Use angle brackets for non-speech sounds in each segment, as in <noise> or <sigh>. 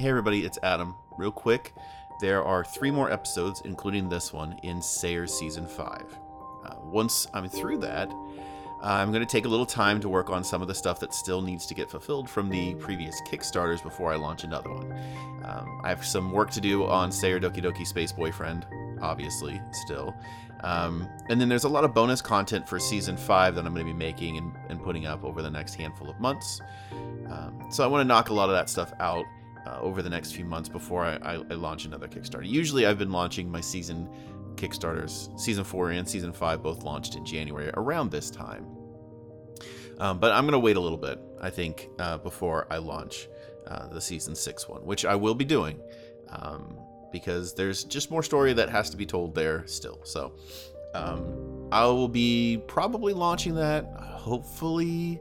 Hey everybody, it's Adam. Real quick, there are three more episodes, including this one, in Sayer Season 5. Uh, once I'm through that, I'm going to take a little time to work on some of the stuff that still needs to get fulfilled from the previous Kickstarters before I launch another one. Um, I have some work to do on Sayer Doki Doki Space Boyfriend, obviously, still. Um, and then there's a lot of bonus content for Season 5 that I'm going to be making and, and putting up over the next handful of months. Um, so I want to knock a lot of that stuff out uh, over the next few months before I, I, I, launch another Kickstarter. Usually, I've been launching my season Kickstarters. Season four and season five both launched in January around this time. Um, but I'm going to wait a little bit, I think, uh, before I launch uh, the season six one, which I will be doing um, because there's just more story that has to be told there still. So um, I will be probably launching that hopefully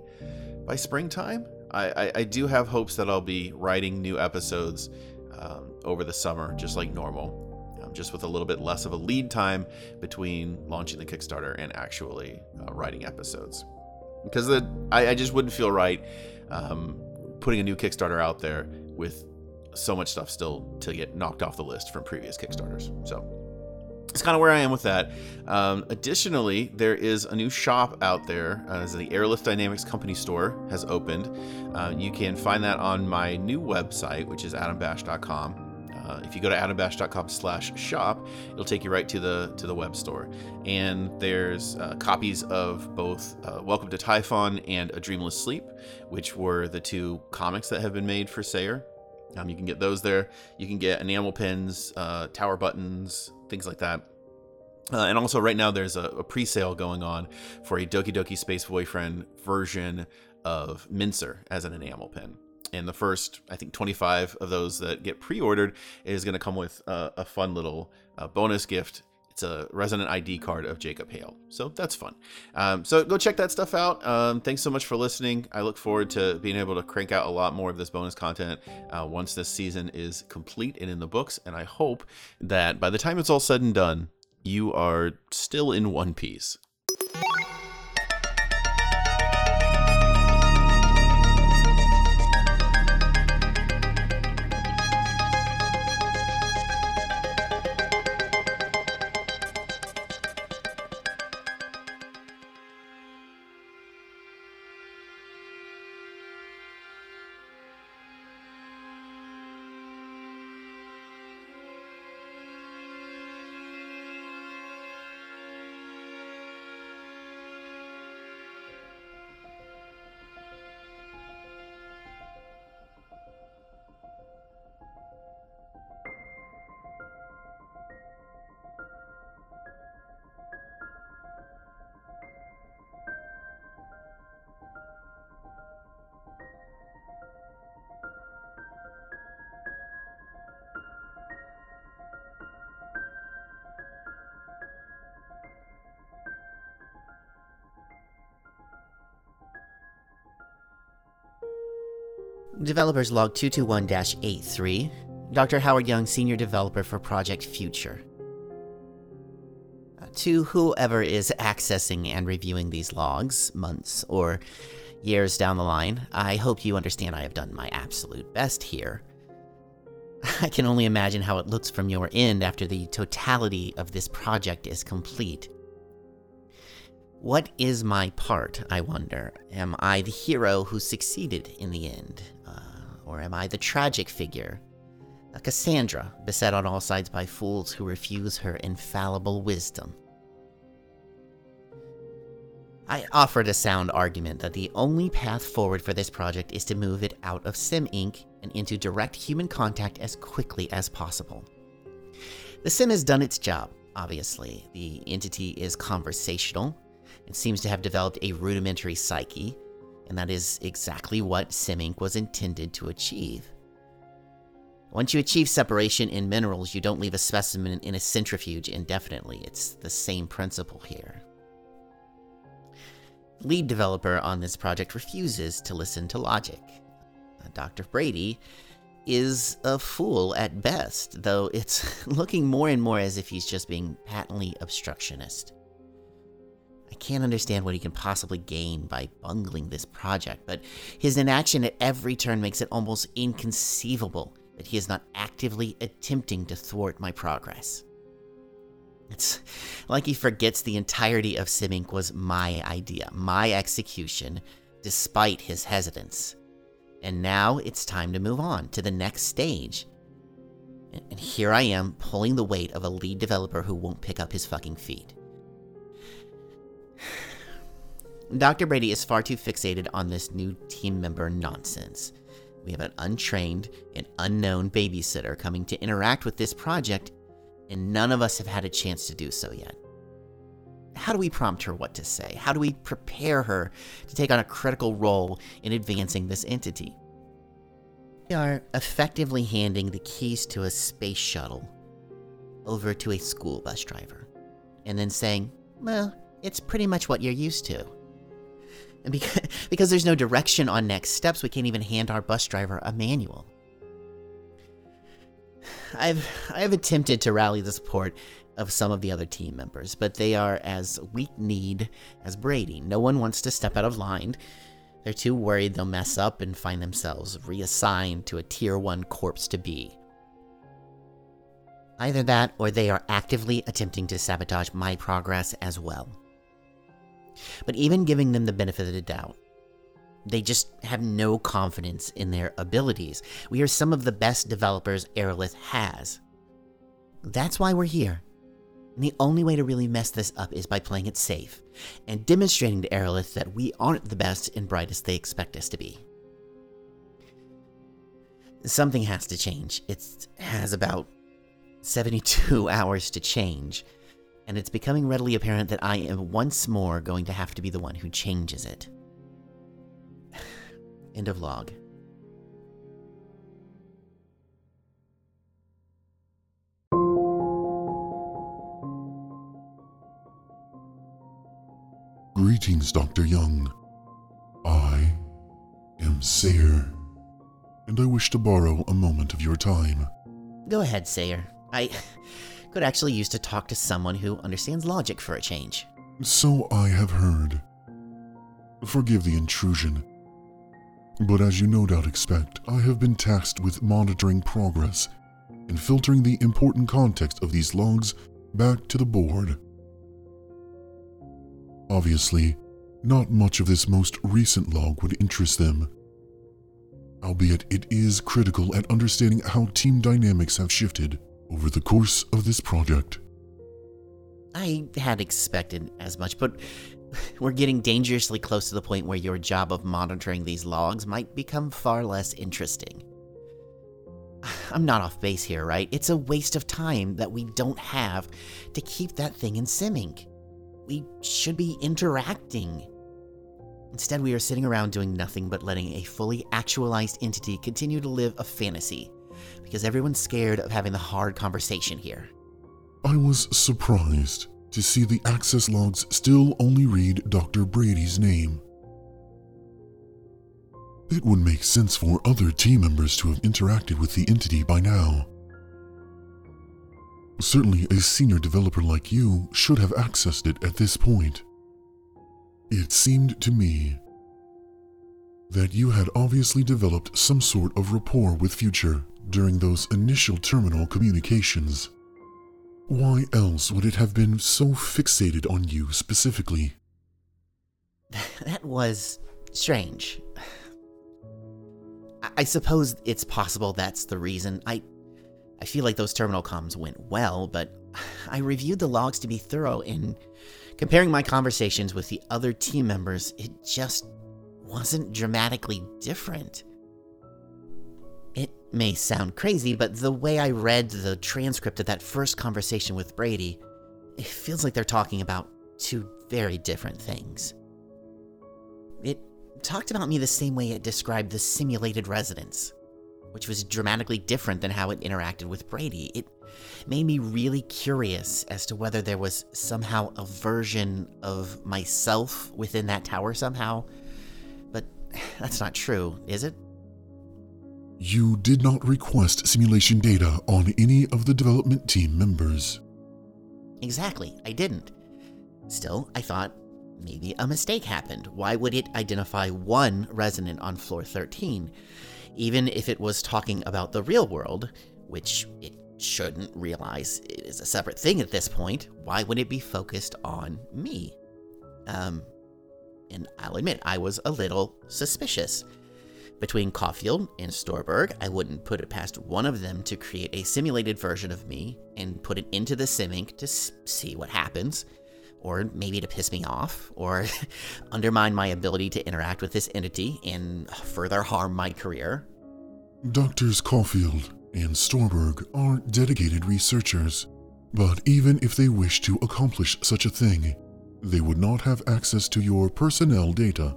by springtime. I, I, do have hopes that I'll be writing new episodes um, over the summer, just like normal, um, just with a little bit less of a lead time between launching the Kickstarter and actually uh, writing episodes. Because the, I, I, just wouldn't feel right um, putting a new Kickstarter out there with so much stuff still to get knocked off the list from previous Kickstarters. So it's kind of where I am with that. Um, additionally, there is a new shop out there. Uh, the Aerolith Dynamics Company Store has opened. Uh, you can find that on my new website, which is adambash.com. Uh, if you go to adambash.com slash shop, it'll take you right to the to the web store. And there's uh, copies of both uh, Welcome to Typhon and A Dreamless Sleep, which were the two comics that have been made for Sayer. Um, you can get those there. You can get enamel pins, uh, tower buttons, things like that. Uh, and also, right now, there's a, a pre sale going on for a Doki Doki Space Boyfriend version of Mincer as an enamel pin. And the first, I think, 25 of those that get pre ordered is going to come with uh, a fun little uh, bonus gift it's a resident ID card of Jacob Hale. So that's fun. Um, so go check that stuff out. Um, thanks so much for listening. I look forward to being able to crank out a lot more of this bonus content uh, once this season is complete and in the books. And I hope that by the time it's all said and done, you are still in one piece. Developers log 221 83. Dr. Howard Young, Senior Developer for Project Future. Uh, to whoever is accessing and reviewing these logs, months or years down the line, I hope you understand I have done my absolute best here. <laughs> I can only imagine how it looks from your end after the totality of this project is complete. What is my part, I wonder? Am I the hero who succeeded in the end? Or am I the tragic figure? A Cassandra, beset on all sides by fools who refuse her infallible wisdom. I offered a sound argument that the only path forward for this project is to move it out of Sim Inc. and into direct human contact as quickly as possible. The Sim has done its job, obviously. The entity is conversational. It seems to have developed a rudimentary psyche, and that is exactly what Siminc was intended to achieve. Once you achieve separation in minerals, you don't leave a specimen in a centrifuge indefinitely. It's the same principle here. Lead developer on this project refuses to listen to logic. Uh, Dr. Brady is a fool at best, though it's <laughs> looking more and more as if he's just being patently obstructionist can't understand what he can possibly gain by bungling this project, but his inaction at every turn makes it almost inconceivable that he is not actively attempting to thwart my progress. It's like he forgets the entirety of Simmink was my idea, my execution, despite his hesitance. And now it's time to move on to the next stage. And here I am pulling the weight of a lead developer who won't pick up his fucking feet. Dr. Brady is far too fixated on this new team member nonsense. We have an untrained and unknown babysitter coming to interact with this project, and none of us have had a chance to do so yet. How do we prompt her what to say? How do we prepare her to take on a critical role in advancing this entity? We are effectively handing the keys to a space shuttle over to a school bus driver, and then saying, Well, it's pretty much what you're used to. And because, <laughs> because there's no direction on next steps, we can't even hand our bus driver a manual. I've I've attempted to rally the support of some of the other team members, but they are as weak-kneed as Brady. No one wants to step out of line. They're too worried they'll mess up and find themselves reassigned to a tier 1 corpse to be. Either that, or they are actively attempting to sabotage my progress as well. But even giving them the benefit of the doubt, they just have no confidence in their abilities. We are some of the best developers Aerolith has. That's why we're here. And the only way to really mess this up is by playing it safe and demonstrating to Aerolith that we aren't the best and brightest they expect us to be. Something has to change. It has about 72 <laughs> hours to change, and it's becoming readily apparent that I am once more going to have to be the one who changes it. <sighs> End of log. Greetings, Dr. Young. I am Sayer, and I wish to borrow a moment of your time. Go ahead, Sayer. I could actually use to talk to someone who understands logic for a change. So I have heard. Forgive the intrusion. But as you no doubt expect, I have been tasked with monitoring progress and filtering the important context of these logs back to the board. Obviously, not much of this most recent log would interest them. Albeit it is critical at understanding how team dynamics have shifted over the course of this project. I had expected as much, but <laughs> we're getting dangerously close to the point where your job of monitoring these logs might become far less interesting. <sighs> I'm not off base here, right? It's a waste of time that we don't have to keep that thing in simming. We should be interacting. Instead, we are sitting around doing nothing but letting a fully actualized entity continue to live a fantasy because everyone's scared of having the hard conversation here. I was surprised to see the access logs still only read Dr. Brady's name. It would make sense for other team members to have interacted with the entity by now. Certainly, a senior developer like you should have accessed it at this point. It seemed to me that you had obviously developed some sort of rapport with Future during those initial terminal communications. Why else would it have been so fixated on you specifically? <laughs> That was strange. <sighs> I suppose it's possible that's the reason. I I feel like those terminal comms went well, but <sighs> I reviewed the logs to be thorough and comparing my conversations with the other team members, it just wasn't dramatically different. It may sound crazy, but the way I read the transcript of that first conversation with Brady, it feels like they're talking about two very different things. It talked about me the same way it described the simulated residence, which was dramatically different than how it interacted with Brady. It made me really curious as to whether there was somehow a version of myself within that tower somehow. <laughs> That's not true, is it? You did not request simulation data on any of the development team members. Exactly, I didn't. Still, I thought maybe a mistake happened. Why would it identify one resident on floor 13? Even if it was talking about the real world, which it shouldn't realize it is a separate thing at this point, why would it be focused on me? Um, and I'll admit, I was a little suspicious. Between Caulfield and Storberg, I wouldn't put it past one of them to create a simulated version of me and put it into the Simink to see what happens, or maybe to piss me off, or <laughs> undermine my ability to interact with this entity and further harm my career. Doctors Caulfield and Storberg are dedicated researchers, but even if they wish to accomplish such a thing, they would not have access to your personnel data.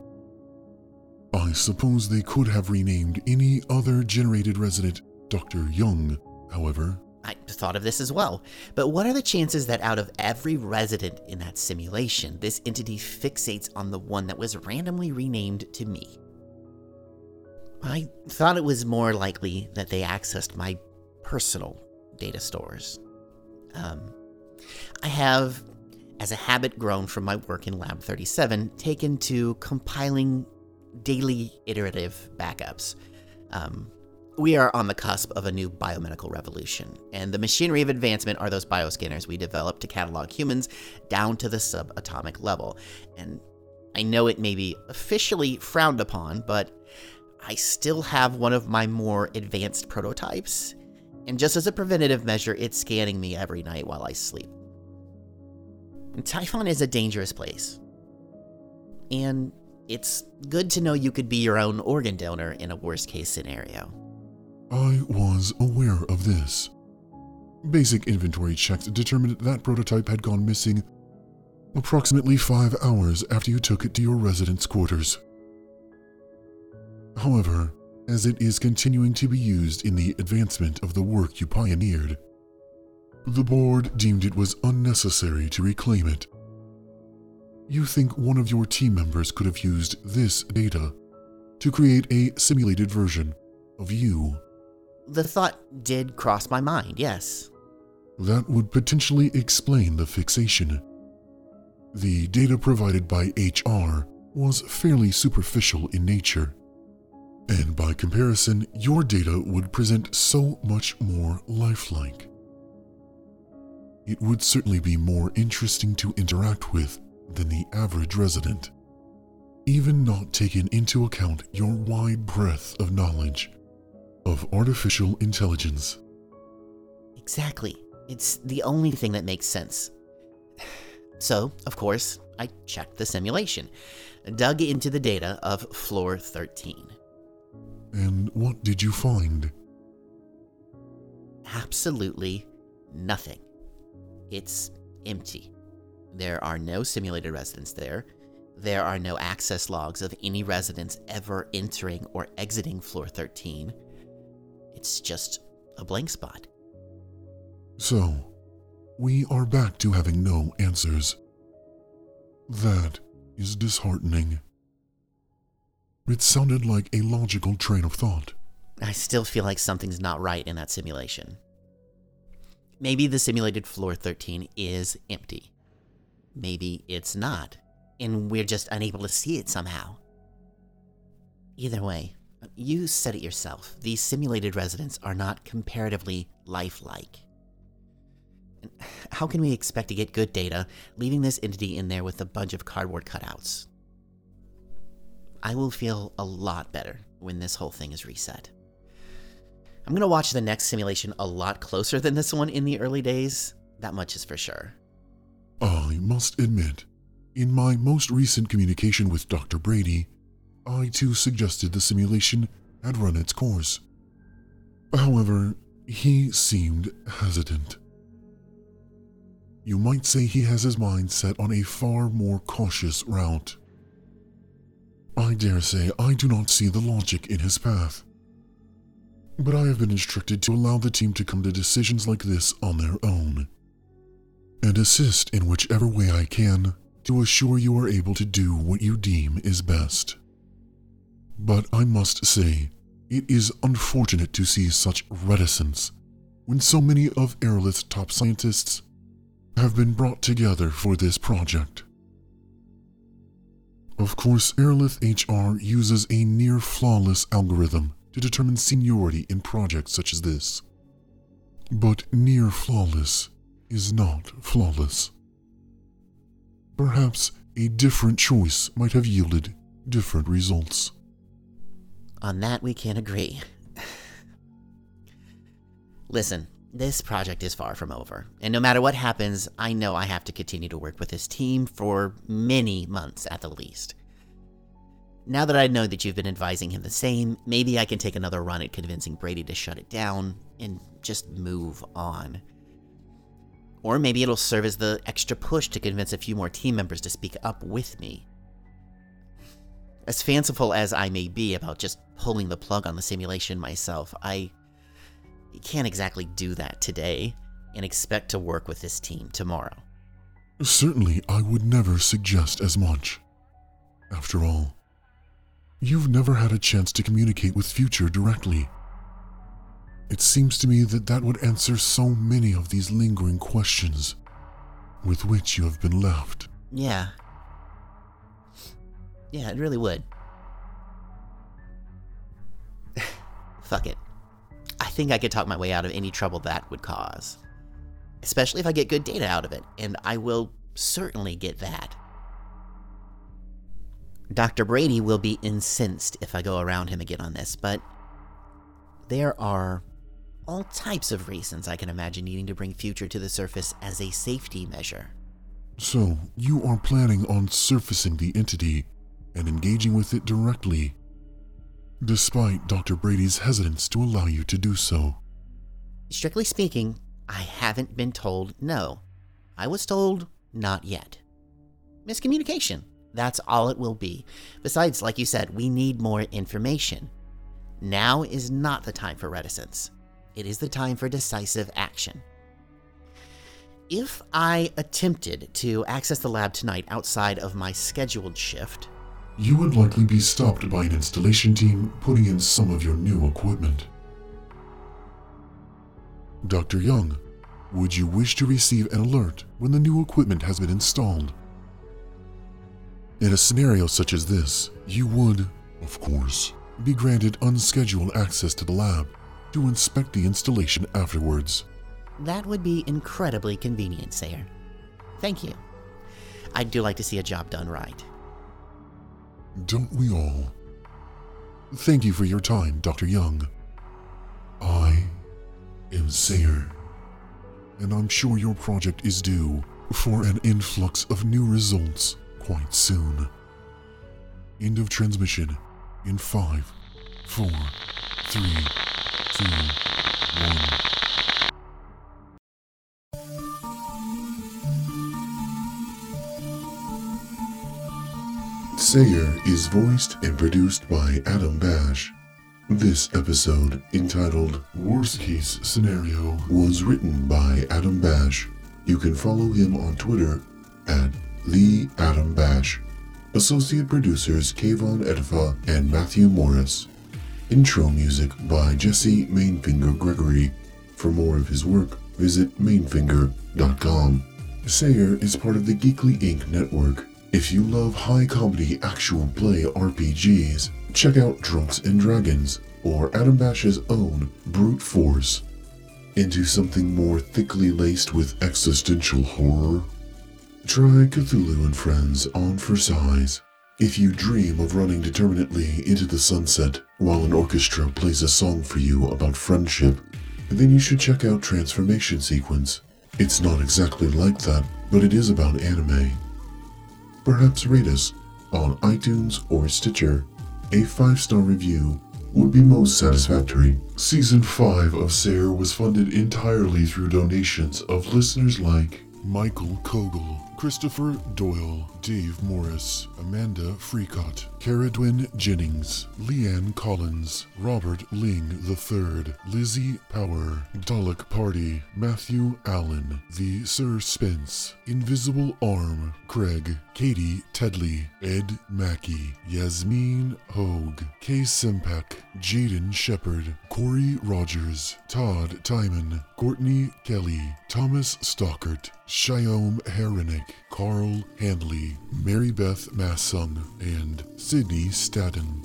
I suppose they could have renamed any other generated resident Dr. Young, however. I thought of this as well. But what are the chances that out of every resident in that simulation, this entity fixates on the one that was randomly renamed to me? I thought it was more likely that they accessed my personal data stores. Um, I have, as a habit grown from my work in Lab 37, taken to compiling daily iterative backups. Um, we are on the cusp of a new biomedical revolution, and the machinery of advancement are those bioscanners we developed to catalog humans down to the subatomic level. And I know it may be officially frowned upon, but I still have one of my more advanced prototypes, and just as a preventative measure, it's scanning me every night while I sleep. Typhon is a dangerous place. And it's good to know you could be your own organ donor in a worst case scenario. I was aware of this. Basic inventory checks determined that prototype had gone missing approximately five hours after you took it to your residence quarters. However, as it is continuing to be used in the advancement of the work you pioneered, the board deemed it was unnecessary to reclaim it you think one of your team members could have used this data to create a simulated version of you. The thought did cross my mind, yes. That would potentially explain the fixation. The data provided by HR was fairly superficial in nature, and by comparison, your data would present so much more lifelike. It would certainly be more interesting to interact with than the average resident, even not taking into account your wide breadth of knowledge of artificial intelligence. Exactly. It's the only thing that makes sense. <sighs> So, of course, I checked the simulation, dug into the data of floor 13. And what did you find? Absolutely nothing. It's empty. There are no simulated residents there. There are no access logs of any residents ever entering or exiting floor 13. It's just a blank spot. So, we are back to having no answers. That is disheartening. It sounded like a logical train of thought. I still feel like something's not right in that simulation. Maybe the simulated floor 13 is empty. Maybe it's not, and we're just unable to see it somehow. Either way, you said it yourself. These simulated residents are not comparatively lifelike. How can we expect to get good data leaving this entity in there with a bunch of cardboard cutouts? I will feel a lot better when this whole thing is reset. I'm gonna watch the next simulation a lot closer than this one in the early days, that much is for sure. I must admit, in my most recent communication with Dr. Brady, I too suggested the simulation had run its course. However, he seemed hesitant. You might say he has his mind set on a far more cautious route. I dare say I do not see the logic in his path. But I have been instructed to allow the team to come to decisions like this on their own and assist in whichever way I can to assure you are able to do what you deem is best. But I must say, it is unfortunate to see such reticence when so many of Aerolith's top scientists have been brought together for this project. Of course, Aerolith HR uses a near flawless algorithm to determine seniority in projects such as this. But near flawless is not flawless. Perhaps a different choice might have yielded different results. On that, we can agree. Listen, this project is far from over, and no matter what happens, I know I have to continue to work with this team for many months at the least. Now that I know that you've been advising him the same, maybe I can take another run at convincing Brady to shut it down and just move on. Or maybe it'll serve as the extra push to convince a few more team members to speak up with me. As fanciful as I may be about just pulling the plug on the simulation myself, I can't exactly do that today and expect to work with this team tomorrow. Certainly, I would never suggest as much. After all, you've never had a chance to communicate with Future directly. It seems to me that that would answer so many of these lingering questions with which you have been left. Yeah. Yeah, it really would. <sighs> Fuck it. I think I could talk my way out of any trouble that would cause. Especially if I get good data out of it, and I will certainly get that. Dr. Brady will be incensed if I go around him again on this, but there are all types of reasons I can imagine needing to bring Future to the surface as a safety measure. So, you are planning on surfacing the entity and engaging with it directly, despite Dr. Brady's hesitance to allow you to do so. Strictly speaking, I haven't been told no. I was told not yet. Miscommunication. That's all it will be. Besides, like you said, we need more information. Now is not the time for reticence. It is the time for decisive action. If I attempted to access the lab tonight outside of my scheduled shift, You would likely be stopped by an installation team putting in some of your new equipment. Dr. Young, would you wish to receive an alert when the new equipment has been installed? In a scenario such as this, you would, of course, be granted unscheduled access to the lab to inspect the installation afterwards. that would be incredibly convenient, Sayer. Thank you. I do like to see a job done right. Don't we all? Thank you for your time, Dr. Young. I am Sayer, and I'm sure your project is due for an influx of new results quite soon. End of transmission in five, four, three, two, one. Sayer is voiced and produced by Adam Bash. This episode, entitled Worst Case Scenario, was written by Adam Bash. You can follow him on Twitter at the Adam Bash. Associate producers Kayvon Edifa and Matthew Morris. Intro music by Jesse Mainfinger Gregory. For more of his work, visit mainfinger.com. Sayer is part of the Geekly Inc. network. If you love high comedy actual play RPGs, check out Drunks and Dragons or Adam Bash's own Brute Force. Into something more thickly laced with existential horror? Try Cthulhu and Friends on for size. If you dream of running determinately into the sunset while an orchestra plays a song for you about friendship, then you should check out Transformation Sequence. It's not exactly like that, but it is about anime. Perhaps rate us on iTunes or Stitcher. A five star review would be most satisfactory. Season 5 of Sayer was funded entirely through donations of listeners like Michael Kogel, Christopher Doyle, Dave Morris, Amanda Freecott, Caradwin Jennings, Leanne Collins, Robert Ling III, Lizzie Power, Dalek Party, Matthew Allen, The Sir Spence, Invisible Arm, Craig, Katie Tedley, Ed Mackey, Yasmin Hogue, Kay Simpek, Jaden Shepard, Corey Rogers, Todd Timon, Courtney Kelly, Thomas Stockert, Shyom Carl Handley, Mary Beth Massung, and Sidney Staden.